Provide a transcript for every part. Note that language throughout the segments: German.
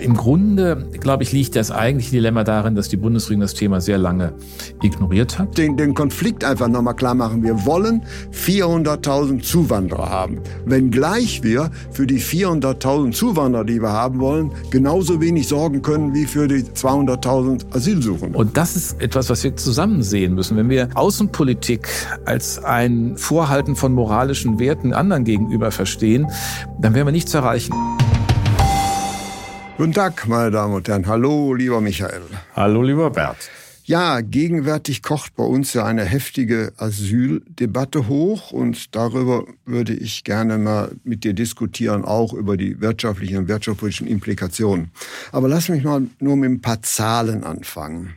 Im Grunde, glaube ich, liegt das eigentliche Dilemma darin, dass die Bundesregierung das Thema sehr lange ignoriert hat. Den, den Konflikt einfach nochmal klar machen. Wir wollen 400.000 Zuwanderer haben. Wenngleich wir für die 400.000 Zuwanderer, die wir haben wollen, genauso wenig sorgen können wie für die 200.000 Asylsuchenden. Und das ist etwas, was wir zusammen sehen müssen. Wenn wir Außenpolitik als ein Vorhalten von moralischen Werten anderen gegenüber verstehen, dann werden wir nichts erreichen. Guten Tag, meine Damen und Herren. Hallo, lieber Michael. Hallo, lieber Bert. Ja, gegenwärtig kocht bei uns ja eine heftige Asyldebatte hoch und darüber würde ich gerne mal mit dir diskutieren, auch über die wirtschaftlichen und wirtschaftspolitischen Implikationen. Aber lass mich mal nur mit ein paar Zahlen anfangen.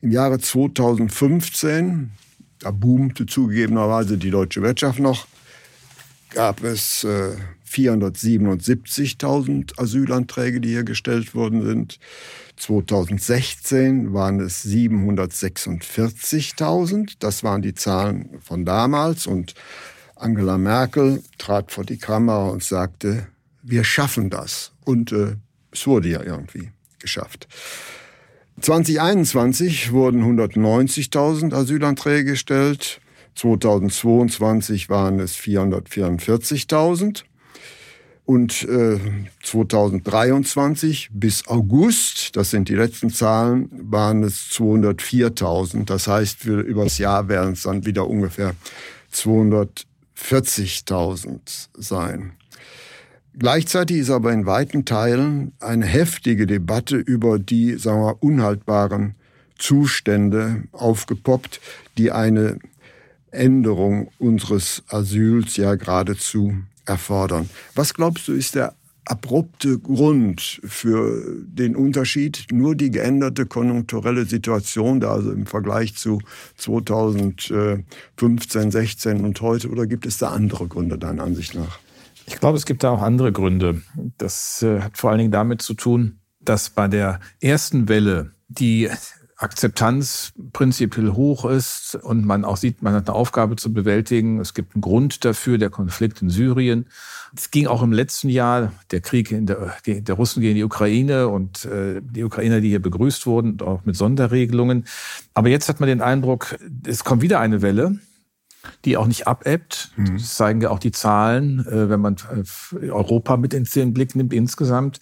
Im Jahre 2015, da boomte zugegebenerweise die deutsche Wirtschaft noch, gab es äh, 477.000 Asylanträge, die hier gestellt worden sind. 2016 waren es 746.000. Das waren die Zahlen von damals. Und Angela Merkel trat vor die Kamera und sagte, wir schaffen das. Und äh, es wurde ja irgendwie geschafft. 2021 wurden 190.000 Asylanträge gestellt. 2022 waren es 444.000. Und äh, 2023 bis August, das sind die letzten Zahlen, waren es 204.000. Das heißt, für übers Jahr werden es dann wieder ungefähr 240.000 sein. Gleichzeitig ist aber in weiten Teilen eine heftige Debatte über die, sagen wir, unhaltbaren Zustände aufgepoppt, die eine Änderung unseres Asyls ja geradezu erfordern. Was glaubst du, ist der abrupte Grund für den Unterschied nur die geänderte konjunkturelle Situation, da also im Vergleich zu 2015, 16 und heute, oder gibt es da andere Gründe deiner Ansicht nach? Ich glaube, es gibt da auch andere Gründe. Das äh, hat vor allen Dingen damit zu tun, dass bei der ersten Welle die Akzeptanz prinzipiell hoch ist und man auch sieht, man hat eine Aufgabe zu bewältigen. Es gibt einen Grund dafür, der Konflikt in Syrien. Es ging auch im letzten Jahr der Krieg in der, der Russen gegen die Ukraine und äh, die Ukrainer, die hier begrüßt wurden, auch mit Sonderregelungen. Aber jetzt hat man den Eindruck, es kommt wieder eine Welle die auch nicht abebbt. Mhm. Das zeigen ja auch die Zahlen, äh, wenn man äh, Europa mit ins den Blick nimmt insgesamt.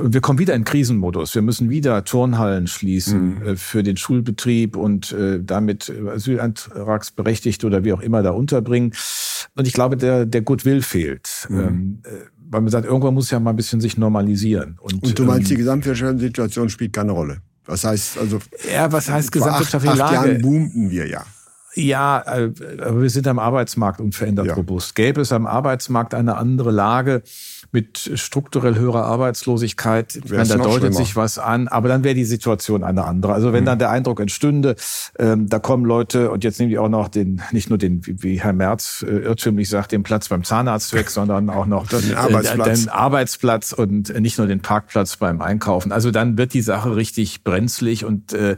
Und wir kommen wieder in Krisenmodus. Wir müssen wieder Turnhallen schließen mhm. Äh, für den Schulbetrieb und äh, damit Asylantragsberechtigte oder wie auch immer da unterbringen. Und ich glaube, der, der Goodwill fehlt. Mhm. Ähm, äh, weil man sagt, irgendwann muss ja mal ein bisschen sich normalisieren. Und, und du meinst, ähm, die gesamtwirtschaftliche Situation spielt keine Rolle? Was heißt also? Ja, was heißt gesamtwirtschaftliche Lage? Acht Jahren boomten wir ja. Ja, aber wir sind am Arbeitsmarkt unverändert ja. robust. Gäbe es am Arbeitsmarkt eine andere Lage, mit strukturell höherer Arbeitslosigkeit. Ich meine, da deutet schlimmer. sich was an, aber dann wäre die Situation eine andere. Also wenn mhm. dann der Eindruck entstünde, ähm, da kommen Leute und jetzt nehmen die auch noch den, nicht nur den, wie, wie Herr Merz äh, irrtümlich sagt, den Platz beim Zahnarzt weg, sondern auch noch den Arbeitsplatz. den Arbeitsplatz und nicht nur den Parkplatz beim Einkaufen. Also dann wird die Sache richtig brenzlig und äh,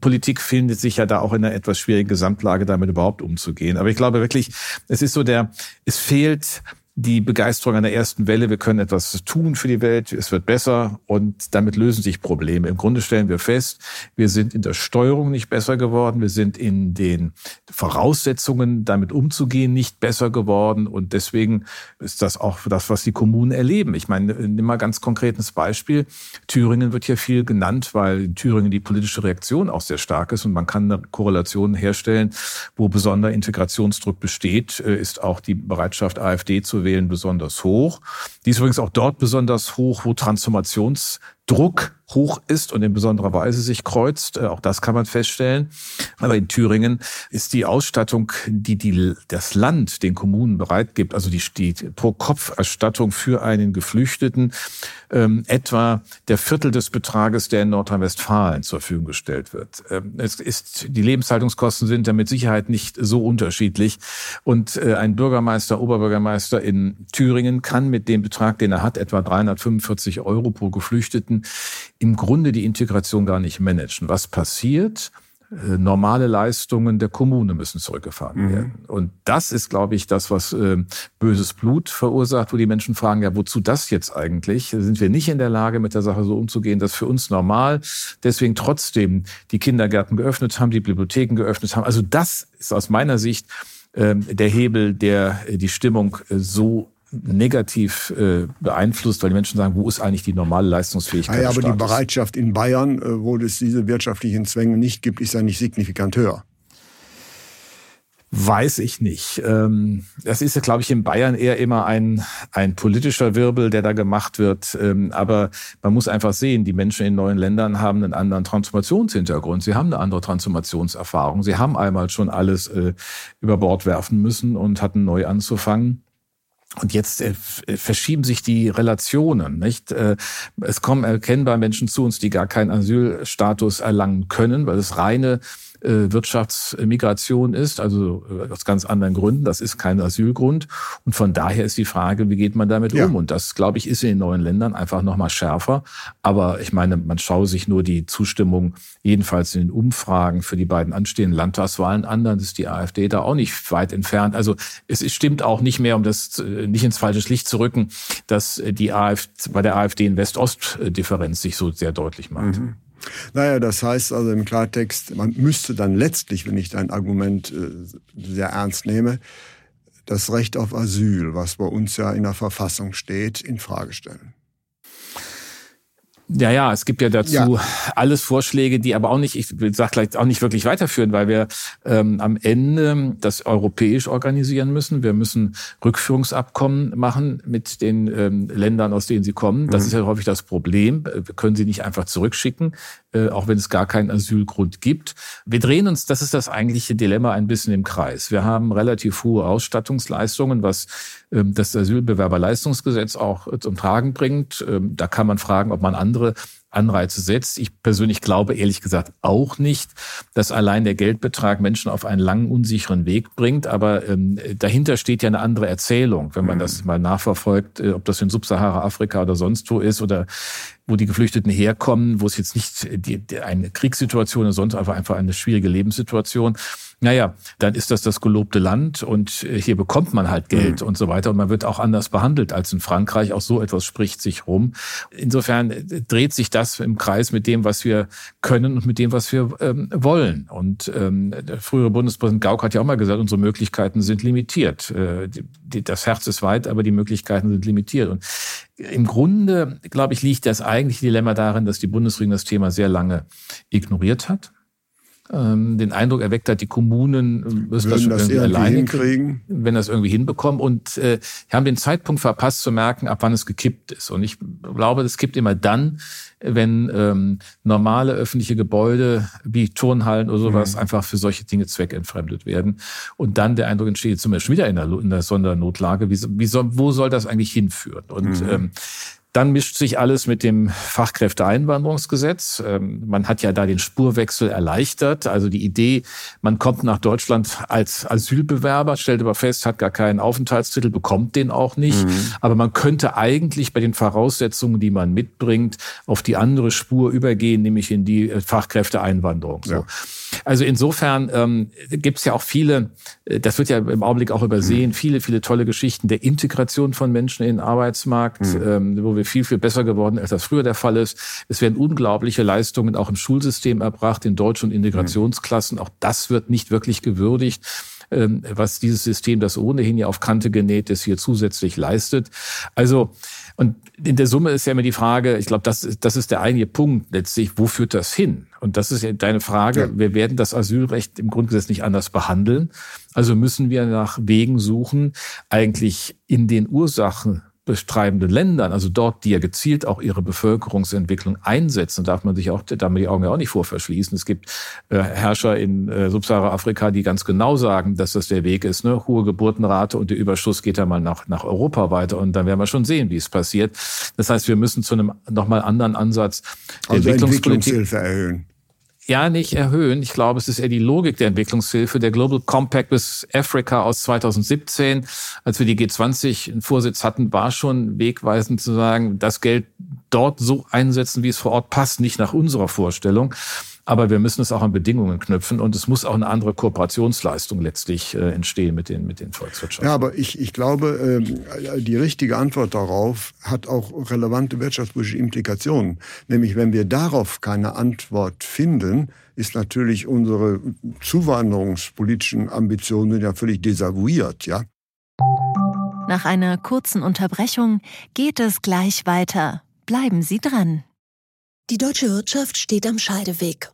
Politik findet sich ja da auch in einer etwas schwierigen Gesamtlage, damit überhaupt umzugehen. Aber ich glaube wirklich, es ist so der, es fehlt die Begeisterung an der ersten Welle, wir können etwas tun für die Welt, es wird besser und damit lösen sich Probleme. Im Grunde stellen wir fest, wir sind in der Steuerung nicht besser geworden, wir sind in den Voraussetzungen, damit umzugehen, nicht besser geworden und deswegen ist das auch das, was die Kommunen erleben. Ich meine, nimm mal ganz konkretes Beispiel. Thüringen wird hier viel genannt, weil in Thüringen die politische Reaktion auch sehr stark ist und man kann eine Korrelation herstellen, wo besonderer Integrationsdruck besteht, äh, ist auch die Bereitschaft, AfD zu wählen besonders hoch. Die ist übrigens auch dort besonders hoch, wo Transformations Druck hoch ist und in besonderer Weise sich kreuzt. Äh, auch das kann man feststellen. Aber in Thüringen ist die Ausstattung, die, die das Land den Kommunen bereitgibt, also die, die Pro-Kopf-Erstattung für einen Geflüchteten, ähm, etwa der Viertel des Betrages, der in Nordrhein-Westfalen zur Verfügung gestellt wird. Ähm, es ist, die Lebenshaltungskosten sind da mit Sicherheit nicht so unterschiedlich. Und äh, ein Bürgermeister, Oberbürgermeister in Thüringen kann mit dem Betrag, den er hat, etwa 345 Euro pro Geflüchteten, im Grunde die Integration gar nicht managen. Was passiert? Äh, normale Leistungen der Kommune müssen zurückgefahren mhm. werden. Und das ist, glaube ich, das, was äh, böses Blut verursacht, wo die Menschen fragen, ja, wozu das jetzt eigentlich? Sind wir nicht in der Lage, mit der Sache so umzugehen? Das ist für uns normal. Deswegen trotzdem die Kindergärten geöffnet haben, die Bibliotheken geöffnet haben. Also das ist aus meiner Sicht äh, der Hebel, der äh, die Stimmung äh, so negativ äh, beeinflusst, weil die Menschen sagen, wo ist eigentlich die normale Leistungsfähigkeit? Ja, aber die Bereitschaft in Bayern, äh, wo es diese wirtschaftlichen Zwänge nicht gibt, ist ja nicht signifikant höher. Weiß ich nicht. Ähm, das ist, glaube ich, in Bayern eher immer ein, ein politischer Wirbel, der da gemacht wird. Ähm, aber man muss einfach sehen, die Menschen in neuen Ländern haben einen anderen Transformationshintergrund. Sie haben eine andere Transformationserfahrung. Sie haben einmal schon alles äh, über Bord werfen müssen und hatten neu anzufangen. Und jetzt äh, äh, verschieben sich die Relationen, nicht? Äh, es kommen erkennbar Menschen zu uns, die gar keinen Asylstatus erlangen können, weil es reine Wirtschaftsmigration ist, also äh, aus ganz anderen Gründen. Das ist kein Asylgrund. Und von daher ist die Frage, wie geht man damit ja. um? Und das, glaube ich, ist in den neuen Ländern einfach nochmal schärfer. Aber ich meine, man schaue sich nur die Zustimmung, jedenfalls in den Umfragen für die beiden anstehenden Landtagswahlen an, dann ist die AfD da auch nicht weit entfernt. Also es stimmt auch nicht mehr, um das äh, nicht ins falsche Licht zu rücken, dass die AfD, bei der AfD in West-Ost-Differenz sich so sehr deutlich macht. Mhm. Naja, das heißt also im Klartext, man müsste dann letztlich, wenn ich dein Argument äh, sehr ernst nehme, das Recht auf Asyl, was bei uns ja in der Verfassung steht, in Frage stellen. Ja, ja, es gibt ja dazu ja. alles Vorschläge, die aber auch nicht, ich sag gleich auch nicht wirklich weiterführen, weil wir ähm, am Ende das europäisch organisieren müssen. Wir müssen Rückführungsabkommen machen mit den ähm, Ländern, aus denen sie kommen. Das mhm. ist ja häufig das Problem. Wir können sie nicht einfach zurückschicken, äh, auch wenn es gar keinen Asylgrund gibt. Wir drehen uns, das ist das eigentliche Dilemma, ein bisschen im Kreis. Wir haben relativ hohe Ausstattungsleistungen, was ähm, das Asylbewerberleistungsgesetz auch zum Tragen bringt. Ähm, da kann man fragen, ob man andere Anreize setzt. Ich persönlich glaube ehrlich gesagt auch nicht, dass allein der Geldbetrag Menschen auf einen langen, unsicheren Weg bringt. Aber ähm, dahinter steht ja eine andere Erzählung, wenn man das mal nachverfolgt, äh, ob das in Subsahara-Afrika oder sonst wo ist oder wo die Geflüchteten herkommen, wo es jetzt nicht die, die, eine Kriegssituation ist, sondern einfach eine schwierige Lebenssituation naja, dann ist das das gelobte Land und äh, hier bekommt man halt Geld mhm. und so weiter und man wird auch anders behandelt als in Frankreich. Auch so etwas spricht sich rum. Insofern äh, dreht sich das im Kreis mit dem, was wir können und mit dem, was wir ähm, wollen. Und ähm, der frühere Bundespräsident Gauck hat ja auch mal gesagt, unsere Möglichkeiten sind limitiert. Äh, die, das Herz ist weit, aber die Möglichkeiten sind limitiert. Und im Grunde, glaube ich, liegt das eigentliche Dilemma darin, dass die Bundesregierung das Thema sehr lange ignoriert hat den Eindruck erweckt hat, die Kommunen äh, müssen das, das irgendwie alleine hinkriegen, wenn das irgendwie hinbekommen und äh, haben den Zeitpunkt verpasst zu merken, ab wann es gekippt ist. Und ich glaube, es kippt immer dann, wenn ähm, normale öffentliche Gebäude wie Turnhallen oder sowas mhm. einfach für solche Dinge zweckentfremdet werden. Und dann der Eindruck entsteht, zum Beispiel wieder in der, in der Sondernotlage, wie, wie soll, wo soll das eigentlich hinführen? Und mhm. ähm, dann mischt sich alles mit dem Fachkräfteeinwanderungsgesetz. Ähm, man hat ja da den Spurwechsel erleichtert. Also die Idee, man kommt nach Deutschland als Asylbewerber, stellt aber fest, hat gar keinen Aufenthaltstitel, bekommt den auch nicht. Mhm. Aber man könnte eigentlich bei den Voraussetzungen, die man mitbringt, auf die andere Spur übergehen, nämlich in die äh, Fachkräfteeinwanderung. So. Ja. Also insofern ähm, gibt es ja auch viele, äh, das wird ja im Augenblick auch übersehen, mhm. viele, viele tolle Geschichten der Integration von Menschen in den Arbeitsmarkt, mhm. ähm, wo wir viel, viel besser geworden, als das früher der Fall ist. Es werden unglaubliche Leistungen auch im Schulsystem erbracht, in Deutsch- und Integrationsklassen. Auch das wird nicht wirklich gewürdigt was dieses System, das ohnehin ja auf Kante genäht ist, hier zusätzlich leistet. Also und in der Summe ist ja immer die Frage, ich glaube, das, das ist der eigentliche Punkt letztlich, wo führt das hin? Und das ist ja deine Frage. Ja. Wir werden das Asylrecht im Grundgesetz nicht anders behandeln. Also müssen wir nach Wegen suchen, eigentlich in den Ursachen betreibenden Ländern, also dort, die ja gezielt auch ihre Bevölkerungsentwicklung einsetzen, darf man sich auch damit die Augen ja auch nicht vorverschließen. Es gibt äh, Herrscher in äh, Subsahara-Afrika, die ganz genau sagen, dass das der Weg ist. Ne? Hohe Geburtenrate und der Überschuss geht ja mal nach, nach Europa weiter und dann werden wir schon sehen, wie es passiert. Das heißt, wir müssen zu einem nochmal anderen Ansatz der also Entwicklungspolitik erhöhen ja nicht erhöhen. Ich glaube, es ist eher die Logik der Entwicklungshilfe. Der Global Compact with Africa aus 2017, als wir die G20 in Vorsitz hatten, war schon wegweisend zu sagen, das Geld dort so einsetzen, wie es vor Ort passt, nicht nach unserer Vorstellung. Aber wir müssen es auch an Bedingungen knüpfen und es muss auch eine andere Kooperationsleistung letztlich äh, entstehen mit den, mit den Volkswirtschaften. Ja, aber ich, ich glaube, äh, die richtige Antwort darauf hat auch relevante wirtschaftspolitische Implikationen. Nämlich, wenn wir darauf keine Antwort finden, ist natürlich unsere zuwanderungspolitischen Ambitionen ja völlig desavouiert, ja. Nach einer kurzen Unterbrechung geht es gleich weiter. Bleiben Sie dran. Die deutsche Wirtschaft steht am Scheideweg.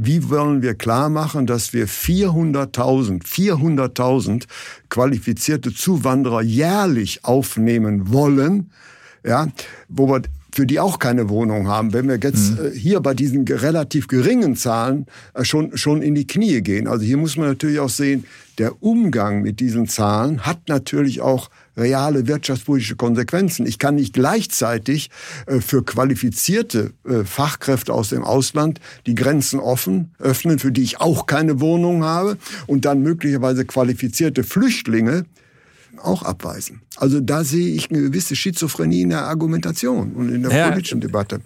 Wie wollen wir klar machen, dass wir 400.000, 400.000 qualifizierte Zuwanderer jährlich aufnehmen wollen, ja, wo wir für die auch keine Wohnung haben, wenn wir jetzt mhm. Äh, hier bei diesen relativ geringen Zahlen äh, schon, schon in die Knie gehen. Also hier muss man natürlich auch sehen, der Umgang mit diesen Zahlen hat natürlich auch reale wirtschaftspolitische Konsequenzen. Ich kann nicht gleichzeitig äh, für qualifizierte äh, Fachkräfte aus dem Ausland die Grenzen offen öffnen, für die ich auch keine Wohnung habe, und dann möglicherweise qualifizierte Flüchtlinge auch abweisen. Also da sehe ich eine gewisse Schizophrenie in der Argumentation und in der ja, politischen Debatte.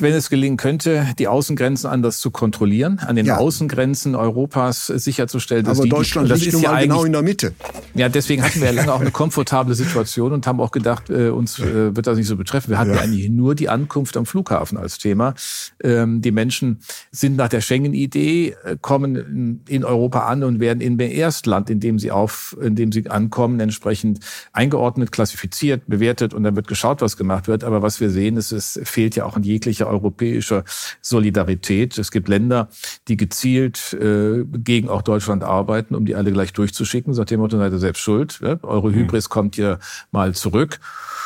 Wenn es gelingen könnte, die Außengrenzen anders zu kontrollieren, an den ja. Außengrenzen Europas sicherzustellen. Dass Aber die, Deutschland das liegt ist ja genau in der Mitte. Ja, deswegen hatten wir ja lange auch eine komfortable Situation und haben auch gedacht, äh, uns äh, wird das nicht so betreffen. Wir hatten ja. eigentlich nur die Ankunft am Flughafen als Thema. Ähm, die Menschen sind nach der Schengen-Idee, äh, kommen in, in Europa an und werden in dem Erstland, in dem sie auf, in dem sie ankommen, entsprechend eingeordnet, klassifiziert, bewertet und dann wird geschaut, was gemacht wird. Aber was wir sehen, ist, es fehlt ja auch an jeglicher europäischer Solidarität. Es gibt Länder, die gezielt äh, gegen auch Deutschland arbeiten, um die alle gleich durchzuschicken. Sagt dem Motto, seid ihr selbst schuld. Ja? Eure mhm. Hybris mhm. kommt hier mal zurück.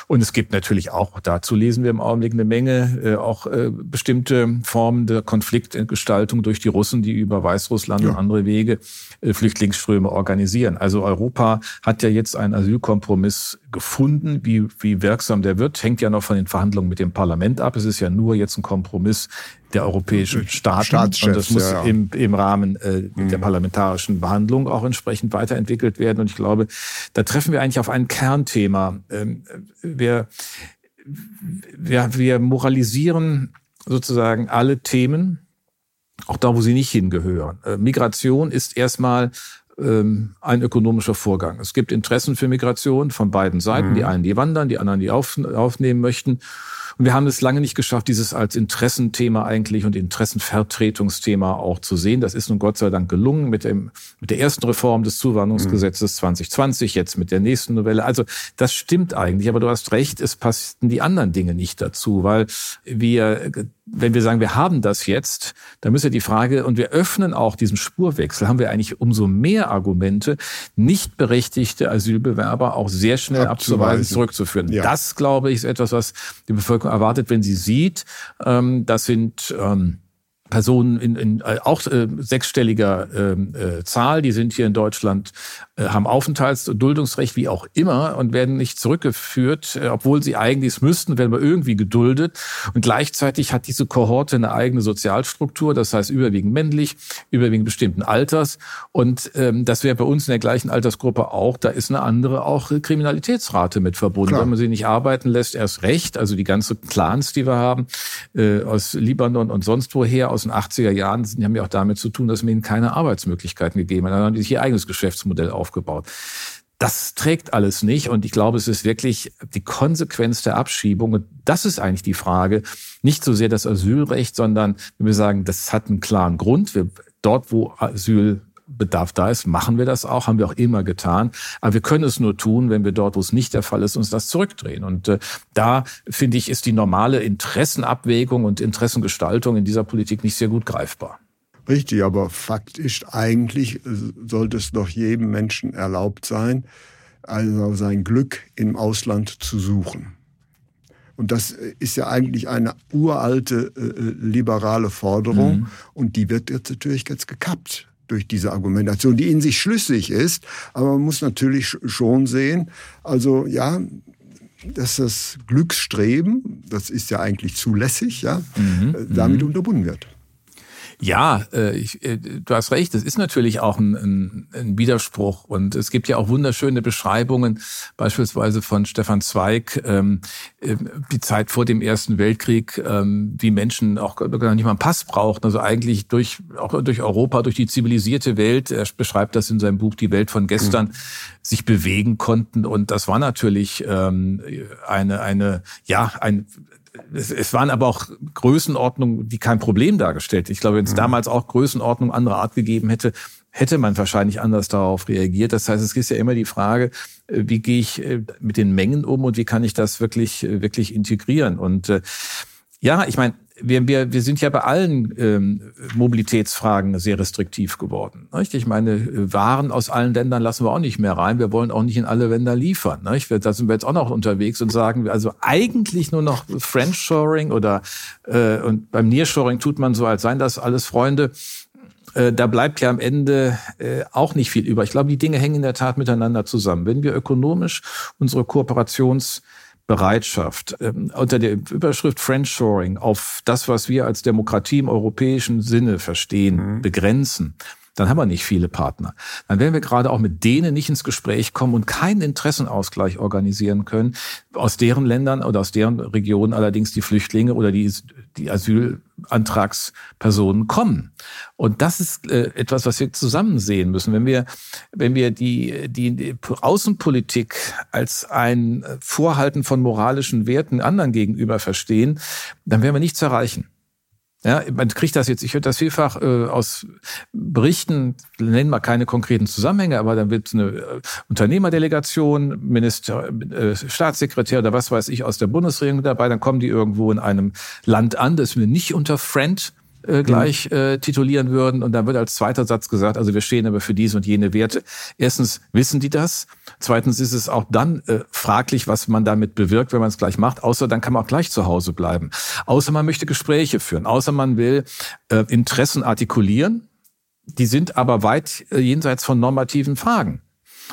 Und es gibt natürlich auch, dazu lesen wir im Augenblick eine Menge, äh, auch äh, bestimmte Formen der Konfliktgestaltung durch die Russen, die über Weißrussland ja. und andere Wege äh, Flüchtlingsströme organisieren. Also Europa hat ja jetzt einen Asylkompromiss gefunden. Wie, wie wirksam der wird, hängt ja noch von den Verhandlungen mit dem Parlament ab. Es ist ja nur jetzt ein Kompromiss der europäischen Staaten. Und das muss ja, ja. Im, im Rahmen äh, mhm. der parlamentarischen Behandlung auch entsprechend weiterentwickelt werden. Und ich glaube, da treffen wir eigentlich auf ein Kernthema. Ähm, wir, wir, wir moralisieren sozusagen alle Themen, auch da, wo sie nicht hingehören. Äh, Migration ist erstmal ähm, ein ökonomischer Vorgang. Es gibt Interessen für Migration von beiden Seiten. Mhm. Die einen, die wandern, die anderen, die auf, aufnehmen möchten. Und wir haben es lange nicht geschafft, dieses als Interessenthema eigentlich und Interessenvertretungsthema auch zu sehen. Das ist nun Gott sei Dank gelungen mit, dem, mit der ersten Reform des Zuwanderungsgesetzes mhm. 2020, jetzt mit der nächsten Novelle. Also das stimmt eigentlich, aber du hast recht, es passten die anderen Dinge nicht dazu, weil wir wenn wir sagen, wir haben das jetzt, dann müssen wir die Frage, und wir öffnen auch diesen Spurwechsel, haben wir eigentlich umso mehr Argumente, nicht berechtigte Asylbewerber auch sehr schnell abzuweisen, zurückzuführen. Ja. Das, glaube ich, ist etwas, was die Bevölkerung erwartet, wenn sie sieht, ähm, das sind ähm, Personen in, in äh, auch äh, sechsstelliger ähm, äh, Zahl, die sind hier in Deutschland, äh, haben Aufenthalts- und Duldungsrecht, wie auch immer, und werden nicht zurückgeführt, äh, obwohl sie eigentlich es müssten, werden wir irgendwie geduldet. Und gleichzeitig hat diese Kohorte eine eigene Sozialstruktur, das heißt überwiegend männlich, überwiegend bestimmten Alters. Und ähm, das wäre bei uns in der gleichen Altersgruppe auch, da ist eine andere auch Kriminalitätsrate mit verbunden. Klar. Wenn man sie nicht arbeiten lässt, erst recht. Also die ganze Clans, die wir haben, äh, aus Libanon und sonst woher, aus den 80er Jahren, die haben ja auch damit zu tun, dass man ihnen keine Arbeitsmöglichkeiten gegeben hat. Dann haben sich ihr eigenes Geschäftsmodell aufgebaut. das trägt alles nicht. Und ich glaube, es ist wirklich die Konsequenz der Abschiebung. Und das ist eigentlich die Frage. Nicht so sehr das Asylrecht, sondern wenn wir sagen, das hat einen klaren Grund. Wir, dort, wo Asylbedarf da ist, machen wir das auch, haben wir auch immer getan. Aber wir können es nur tun, wenn wir dort, wo es nicht der Fall ist, uns das zurückdrehen. Und äh, da, finde ich, ist die normale Interessenabwägung und Interessengestaltung in dieser Politik nicht sehr gut greifbar. Richtig, aber Fakt ist, eigentlich sollte es doch jedem Menschen erlaubt sein, also sein Glück im Ausland zu suchen. Und das ist ja eigentlich eine uralte äh, äh, liberale Forderung mhm. und die wird jetzt natürlich jetzt gekappt durch diese Argumentation, die in sich schlüssig ist, aber man muss natürlich schon sehen, also ja, dass das Glücksstreben, das ist ja eigentlich zulässig, ja, mhm. damit mhm. unterbunden wird. Ja, äh, ich, äh, du hast recht. Es ist natürlich auch ein, ein, ein, Widerspruch und es gibt ja auch wunderschöne Beschreibungen, beispielsweise von Stefan Zweig, ähm, äh, die Zeit vor dem Ersten Weltkrieg, ähm, wie Menschen auch gar nicht mal einen Pass brauchten, also eigentlich durch auch durch Europa, durch die zivilisierte Welt. Er beschreibt das in seinem Buch Die Welt von gestern. Mhm sich bewegen konnten und das war natürlich ähm, eine eine ja ein es, es waren aber auch Größenordnungen, die kein Problem dargestellt. Ich glaube, wenn es mhm. damals auch Größenordnung anderer Art gegeben hätte, hätte man wahrscheinlich anders darauf reagiert. Das heißt, es ist ja immer die Frage, äh, wie gehe ich äh, mit den Mengen um und wie kann ich das wirklich, äh, wirklich integrieren? Und ja, ich meine, wir, wir, wir sind ja bei allen ähm, Mobilitätsfragen sehr restriktiv geworden. Nicht? Ich meine, Waren aus allen Ländern lassen wir auch nicht mehr rein. Wir wollen auch nicht in alle Länder liefern. Nicht? Da sind wir jetzt auch noch unterwegs und sagen, also eigentlich nur noch French-Shoring oder äh, und beim Nearshoring tut man so, als seien das alles Freunde äh, da bleibt ja am Ende äh, auch nicht viel über. Ich glaube, die Dinge hängen in der Tat miteinander zusammen. Wenn wir ökonomisch unsere Kooperations Bereitschaft ähm, unter der Überschrift Friendshoring auf das, was wir als Demokratie im europäischen Sinne verstehen, mhm. begrenzen, dann haben wir nicht viele Partner. Dann werden wir gerade auch mit denen nicht ins Gespräch kommen und keinen Interessenausgleich organisieren können. Aus deren Ländern oder aus deren Regionen allerdings die Flüchtlinge oder die, die Asylantragspersonen kommen. Und das ist äh, etwas, was wir zusammen sehen müssen. Wenn wir, wenn wir die, die, die Außenpolitik als ein Vorhalten von moralischen Werten anderen gegenüber verstehen, dann werden wir nichts erreichen. Ja, man kriegt das jetzt, ich höre das vielfach äh, aus Berichten, nennen wir keine konkreten Zusammenhänge, aber dann wird eine äh, Unternehmerdelegation, Minister, äh, Staatssekretär oder was weiß ich aus der Bundesregierung dabei, dann kommen die irgendwo in einem Land an, das wir nicht unter Friend äh, gleich mhm. äh, titulieren würden. Und dann wird als zweiter Satz gesagt, also wir stehen aber für diese und jene Werte. Erstens wissen die das. Zweitens ist es auch dann äh, fraglich, was man damit bewirkt, wenn man es gleich macht. Außer dann kann man auch gleich zu Hause bleiben. Außer man möchte Gespräche führen. Außer man will äh, Interessen artikulieren. Die sind aber weit äh, jenseits von normativen Fragen.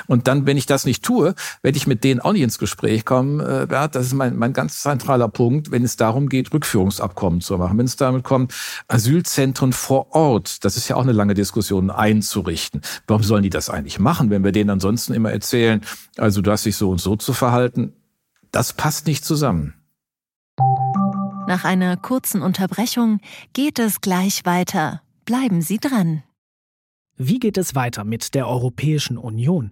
Und dann, wenn ich das nicht tue, werde ich mit denen auch nicht ins Gespräch kommen, äh, Bert. Das ist mein, mein ganz zentraler Punkt, wenn es darum geht, Rückführungsabkommen zu machen. Wenn es damit kommt, Asylzentren vor Ort, das ist ja auch eine lange Diskussion, einzurichten. Warum sollen die das eigentlich machen, wenn wir denen ansonsten immer erzählen, also du hast dich so und so zu verhalten? Das passt nicht zusammen. Nach einer kurzen Unterbrechung geht es gleich weiter. Bleiben Sie dran. Wie geht es weiter mit der Europäischen Union?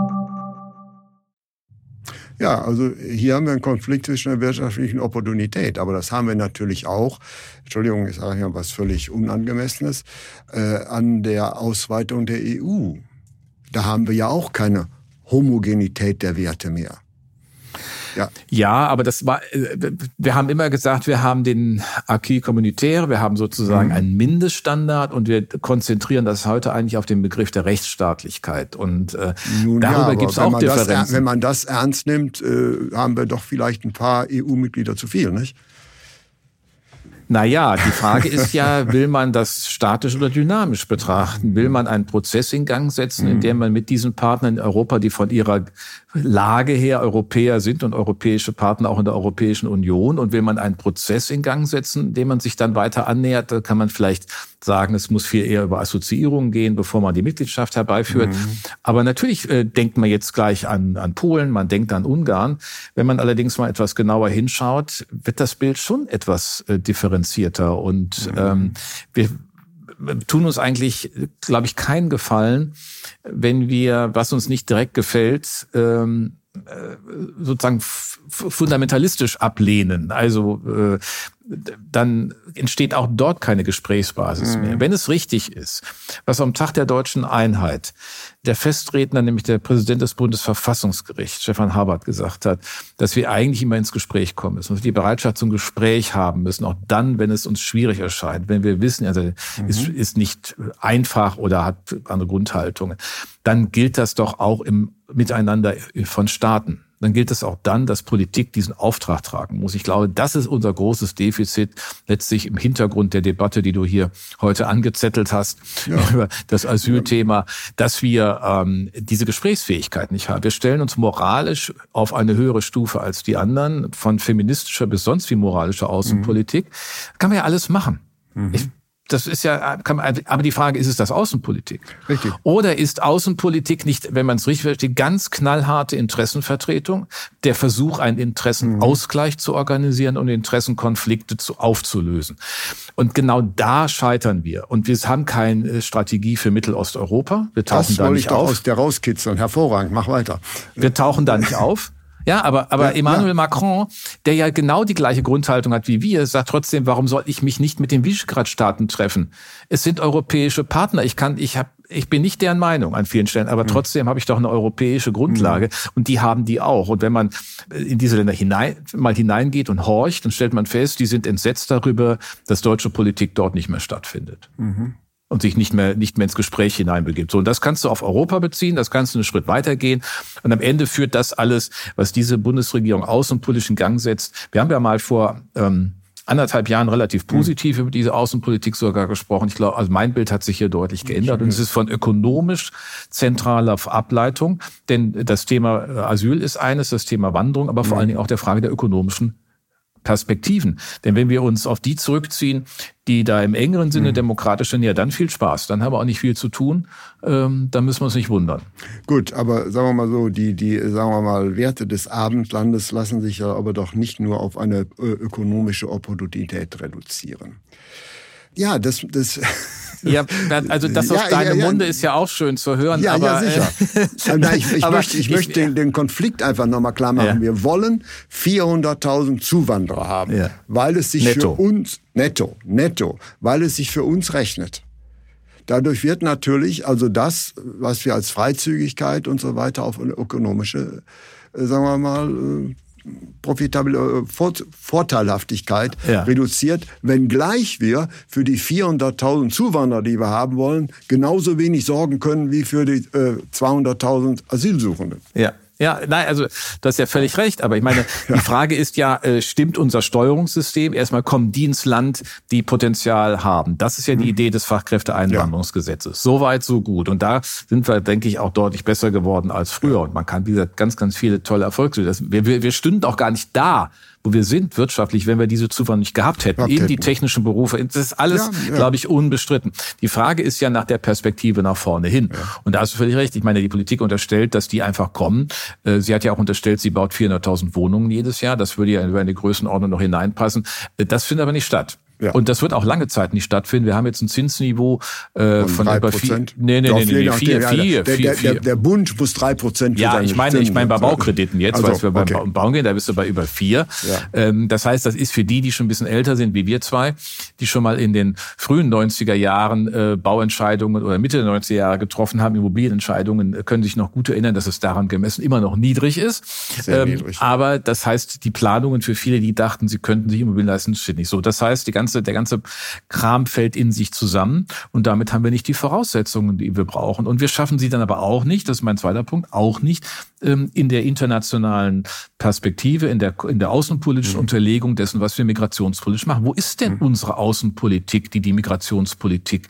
Ja, also hier haben wir einen Konflikt zwischen der wirtschaftlichen Opportunität, aber das haben wir natürlich auch, Entschuldigung, ich sage ja was völlig Unangemessenes, äh, an der Ausweitung der EU. Da haben wir ja auch keine Homogenität der Werte mehr. Ja. ja, aber das war, äh, wir haben immer gesagt, wir haben den Acquis communautaire, wir haben sozusagen mhm. einen Mindeststandard und wir konzentrieren das heute eigentlich auf den Begriff der Rechtsstaatlichkeit. Und äh, Nun darüber ja, gibt es auch Differenzen. Das, wenn man das ernst nimmt, äh, haben wir doch vielleicht ein paar EU-Mitglieder zu viel, nicht? Naja, die Frage ist ja, will man das statisch oder dynamisch betrachten? Will man einen Prozess in Gang setzen, in dem man mit diesen Partnern in Europa, die von ihrer Lage her Europäer sind und europäische Partner auch in der Europäischen Union, und will man einen Prozess in Gang setzen, dem man sich dann weiter annähert, da kann man vielleicht sagen, es muss viel eher über Assoziierungen gehen, bevor man die Mitgliedschaft herbeiführt. Mhm. Aber natürlich äh, denkt man jetzt gleich an, an Polen, man denkt an Ungarn. Wenn man allerdings mal etwas genauer hinschaut, wird das Bild schon etwas äh, differenzierter. Und mhm. ähm, wir tun uns eigentlich, glaube ich, keinen Gefallen, wenn wir, was uns nicht direkt gefällt, ähm, äh, sozusagen fundamentalistisch ablehnen. Also äh, dann entsteht auch dort keine Gesprächsbasis mhm. mehr. Wenn es richtig ist, was am Tag der deutschen Einheit der Festredner, nämlich der Präsident des Bundesverfassungsgerichts, Stefan Habert, gesagt hat, dass wir eigentlich immer ins Gespräch kommen müssen, dass wir die Bereitschaft zum Gespräch haben müssen, auch dann, wenn es uns schwierig erscheint, wenn wir wissen, also mhm. ist, ist nicht einfach oder hat andere Grundhaltungen, dann gilt das doch auch im Miteinander von Staaten dann gilt es auch dann, dass Politik diesen Auftrag tragen muss. Ich glaube, das ist unser großes Defizit letztlich im Hintergrund der Debatte, die du hier heute angezettelt hast ja. über das Asylthema, dass wir ähm, diese Gesprächsfähigkeit nicht haben. Wir stellen uns moralisch auf eine höhere Stufe als die anderen, von feministischer bis sonst wie moralischer Außenpolitik. Mhm. Kann man ja alles machen. Mhm. Ich das ist ja, kann man, aber die Frage ist, ist das Außenpolitik? Richtig. Oder ist Außenpolitik nicht, wenn man es richtig versteht, ganz knallharte Interessenvertretung, der Versuch, einen Interessenausgleich mhm. zu organisieren und Interessenkonflikte zu, aufzulösen? Und genau da scheitern wir. Und wir haben keine Strategie für Mittelosteuropa. Wir tauchen das da nicht ich auf. aus der rauskitzeln. Hervorragend. Mach weiter. Wir tauchen da nicht auf. Ja, aber, aber ja, Emmanuel ja. Macron, der ja genau die gleiche Grundhaltung hat wie wir, sagt trotzdem, warum soll ich mich nicht mit den Visegrad-Staaten treffen? Es sind europäische Partner. Ich kann, ich habe, ich bin nicht deren Meinung an vielen Stellen, aber mhm. trotzdem habe ich doch eine europäische Grundlage mhm. und die haben die auch. Und wenn man in diese Länder hinein, mal hineingeht und horcht, dann stellt man fest, die sind entsetzt darüber, dass deutsche Politik dort nicht mehr stattfindet. Mhm und sich nicht mehr, nicht mehr ins Gespräch hineinbegibt. So, und das kannst du auf Europa beziehen, das kannst du einen Schritt weitergehen. Und am Ende führt das alles, was diese Bundesregierung außenpolitisch in Gang setzt. Wir haben ja mal vor ähm, anderthalb Jahren relativ positiv mhm. über diese Außenpolitik sogar gesprochen. Ich glaube, also mein Bild hat sich hier deutlich geändert und es ist von ökonomisch zentraler Ableitung, denn das Thema äh, Asyl ist eines, das Thema Wanderung, aber vor allen Dingen auch der Frage der ökonomischen Perspektiven. Denn wenn wir uns auf die zurückziehen, die da im engeren Sinne mhm. demokratisch sind, ja, dann viel Spaß. Dann haben wir auch nicht viel zu tun. Ähm, dann müssen wir uns nicht wundern. Gut, aber sagen wir mal so, die, die, sagen wir mal, Werte des Abendlandes lassen sich ja aber doch nicht nur auf eine äh, ökonomische Opportunität reduzieren. Ja, das, das. Ja, also das aus ja, deinem ja, ja. Munde ist ja auch schön zu hören. Ja, aber, ja sicher. Äh, ich, ich möchte, ich, ich möchte den, den, Konflikt einfach nochmal klar machen. Wir wollen 400.000 Zuwanderer haben, weil es sich netto. für uns netto, netto, weil es sich für uns rechnet. Dadurch wird natürlich also das, was wir als Freizügigkeit und so weiter auf ökonomische, äh, sagen wir mal, äh, profitable äh, Vorteilhaftigkeit ja. reduziert, wenngleich wir für die 400.000 Zuwanderer, die wir haben wollen, genauso wenig sorgen können wie für die äh, 200.000 Asylsuchenden. Ja. Ja, nein, also du hast ja völlig recht, aber ich meine, die Frage ist ja, äh, stimmt unser Steuerungssystem? Erstmal kommen die ins Land, die Potenzial haben. Das ist ja die mhm. Idee des Fachkräfteeinwanderungsgesetzes. Ja. Soweit, so gut. Und da sind wir, denke ich, auch deutlich besser geworden als früher. Und man kann, wie gesagt, ganz, ganz viele tolle Erfolge. Wir, wir, wir stünden auch gar nicht da, wo wir sind wirtschaftlich, wenn wir diese Zuwanderung nicht gehabt hätten. Eben die technischen Berufe. Das ist alles, ja, ja. glaube ich, unbestritten. Die Frage ist ja nach der Perspektive nach vorne hin. Ja. Und da hast du völlig recht. Ich meine, die Politik unterstellt, dass die einfach kommen. Äh, sie hat ja auch unterstellt, sie baut 400.000 Wohnungen jedes Jahr. Das würde ja über eine Größenordnung noch hineinpassen. Äh, das findet aber nicht statt. Ja. Und das wird auch lange Zeit nicht stattfinden. Wir haben jetzt ein Zinsniveau äh, von, von über vier. Nee, nee, nee, nee, vier, vier, der, vier, der, der, Bund muss drei Prozent. Ja, ich meine, ich meine bei Baukrediten jetzt, also, weil wir okay. beim Bauen gehen, da bist du bei über vier. Ja. Ähm, das heißt, das ist für die, die schon ein bisschen älter sind, wie wir zwei, die schon mal in den frühen 90er Jahren äh, Bauentscheidungen oder Mitte der 90er Jahre getroffen haben, Immobilienentscheidungen, äh, können sich noch gut erinnern, dass es daran gemessen immer noch niedrig ist. Sehr ähm, niedrig. Aber das heißt, die Planungen für viele, die dachten, sie könnten sich Immobilien leisten, steht nicht so. Das heißt, die ganze ganze, der ganze Kram fällt in sich zusammen und damit haben wir nicht die Voraussetzungen, die wir brauchen. Und wir schaffen sie dann aber auch nicht, das ist mein zweiter Punkt, auch nicht ähm, in der internationalen Perspektive, in der, in der außenpolitischen mhm. Unterlegung dessen, was wir migrationspolitisch machen. Wo ist denn mhm. unsere Außenpolitik, die die Migrationspolitik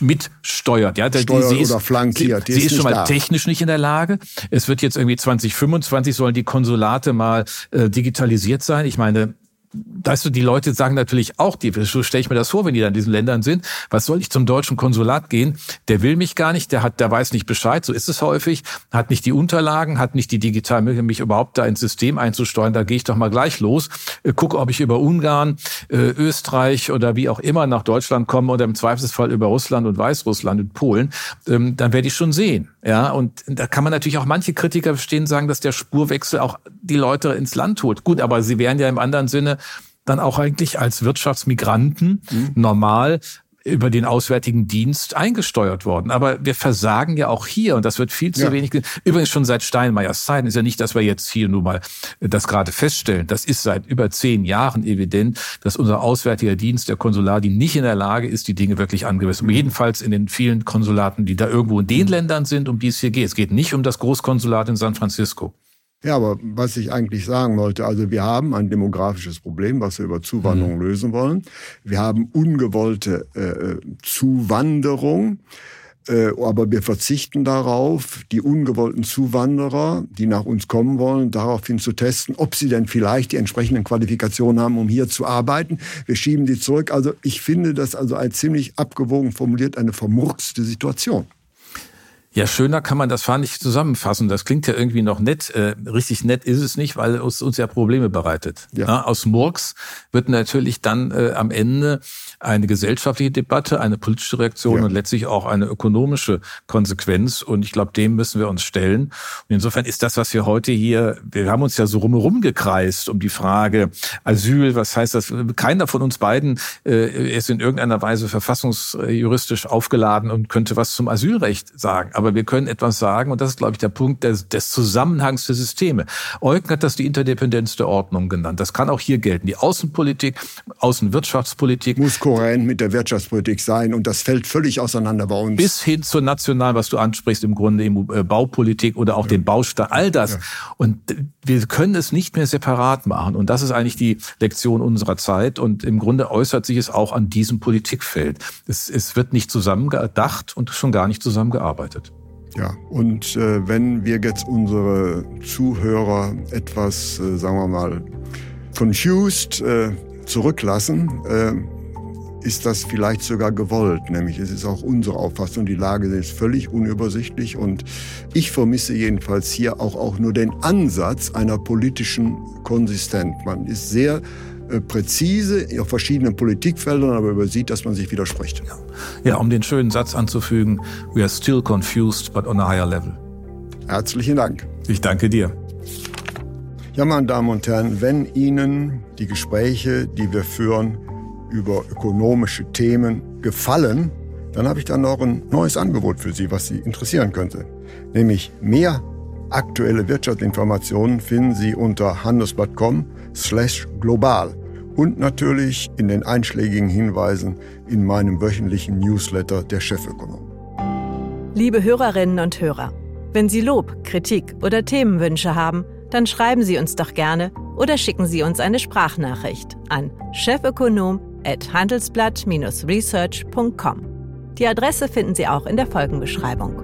mitsteuert? Ja, Steuert sie ist, oder flankiert. Sie, sie ist, ist schon mal da. technisch nicht in der Lage. Es wird jetzt irgendwie 2025 sollen die Konsulate mal äh, digitalisiert sein. Ich meine, weißt du, die Leute sagen natürlich auch, die, so stelle ich mir das vor, wenn die da in diesen Ländern sind, was soll ich zum deutschen Konsulat gehen? Der will mich gar nicht, der hat, der weiß nicht Bescheid, so ist es häufig, hat nicht die Unterlagen, hat nicht die digitalen Möglichkeiten, mich überhaupt da ins System einzusteuern, da gehe ich doch mal gleich los, äh, gucke, ob ich über Ungarn, äh, Österreich oder wie auch immer nach Deutschland komme oder im Zweifelsfall über Russland und Weißrussland und Polen, ähm, dann werde ich schon sehen. Ja, und da kann man natürlich auch manche Kritiker verstehen, sagen, dass der Spurwechsel auch die Leute ins Land holt. Gut, aber sie wären ja im anderen Sinne dann auch eigentlich als Wirtschaftsmigranten mhm. normal über den Auswärtigen Dienst eingesteuert worden. Aber wir versagen ja auch hier und das wird viel zu ja. wenig. Übrigens schon seit Steinmeiers Zeiten ist ja nicht, dass wir jetzt hier nur mal das gerade feststellen. Das ist seit über zehn Jahren evident, dass unser Auswärtiger Dienst, der Konsulari, nicht in der Lage ist, die Dinge wirklich angemessen. Jedenfalls in den vielen Konsulaten, die da irgendwo in den mhm. Ländern sind, um die es hier geht. Es geht nicht um das Großkonsulat in San Francisco. Ja, aber was ich eigentlich sagen wollte, also wir haben ein demografisches Problem, was wir über Zuwanderung mhm. lösen wollen. Wir haben ungewollte äh, Zuwanderung. Äh, aber wir verzichten darauf, die ungewollten Zuwanderer, die nach uns kommen wollen, daraufhin zu testen, ob sie denn vielleicht die entsprechenden Qualifikationen haben, um hier zu arbeiten. Wir schieben die zurück. Also ich finde das also ein ziemlich abgewogen formuliert, eine vermurkste Situation. Ja, schöner kann man das fand nicht zusammenfassen. Das klingt ja irgendwie noch nett. Äh, richtig nett ist es nicht, weil es uns ja Probleme bereitet. Ja. Ja, aus Murks wird natürlich dann äh, am Ende eine gesellschaftliche Debatte, eine politische Reaktion ja. und letztlich auch eine ökonomische Konsequenz. Und ich glaube, dem müssen wir uns stellen. Und insofern ist das, was wir heute hier, wir haben uns ja so rumherum gekreist um die Frage Asyl, was heißt das? Keiner von uns beiden äh, ist in irgendeiner Weise verfassungsjuristisch aufgeladen und könnte was zum Asylrecht sagen. Aber wir können etwas sagen, und das ist, glaube ich, der Punkt des, des Zusammenhangs der Systeme. Eugen hat das die Interdependenz der Ordnung genannt. Das kann auch hier gelten. Die Außenpolitik, Außenwirtschaftspolitik. Muss kohärent mit der Wirtschaftspolitik sein und das fällt völlig auseinander bei uns. Bis hin zur nationalen, was du ansprichst, im Grunde äh, Baupolitik oder auch ja. den Baustand, all das. Ja. Und wir können es nicht mehr separat machen. Und das ist eigentlich die Lektion unserer Zeit. Und im Grunde äußert sich es auch an diesem Politikfeld. Es, es wird nicht zusammengedacht und schon gar nicht zusammengearbeitet. Ja, und äh, wenn wir jetzt unsere Zuhörer etwas, äh, sagen wir mal, confused äh, zurücklassen, äh, ist das vielleicht sogar gewollt. Nämlich es ist auch unsere Auffassung, die Lage ist völlig unübersichtlich und ich vermisse jedenfalls hier auch, auch nur den Ansatz einer politischen Konsistenz. Man ist sehr präzise auf verschiedenen Politikfeldern, aber übersieht, dass man sich widerspricht. Ja. ja, um den schönen Satz anzufügen, we are still confused, but on a higher level. Herzlichen Dank. Ich danke dir. Ja, meine Damen und Herren, wenn Ihnen die Gespräche, die wir führen, über ökonomische Themen gefallen, dann habe ich dann noch ein neues Angebot für Sie, was Sie interessieren könnte. Nämlich mehr aktuelle Wirtschaftsinformationen finden Sie unter handelsblatt.com slash global und natürlich in den einschlägigen Hinweisen in meinem wöchentlichen Newsletter der Chefökonom. Liebe Hörerinnen und Hörer, wenn Sie Lob, Kritik oder Themenwünsche haben, dann schreiben Sie uns doch gerne oder schicken Sie uns eine Sprachnachricht an chefökonom.com at handelsblatt-research.com. Die Adresse finden Sie auch in der Folgenbeschreibung.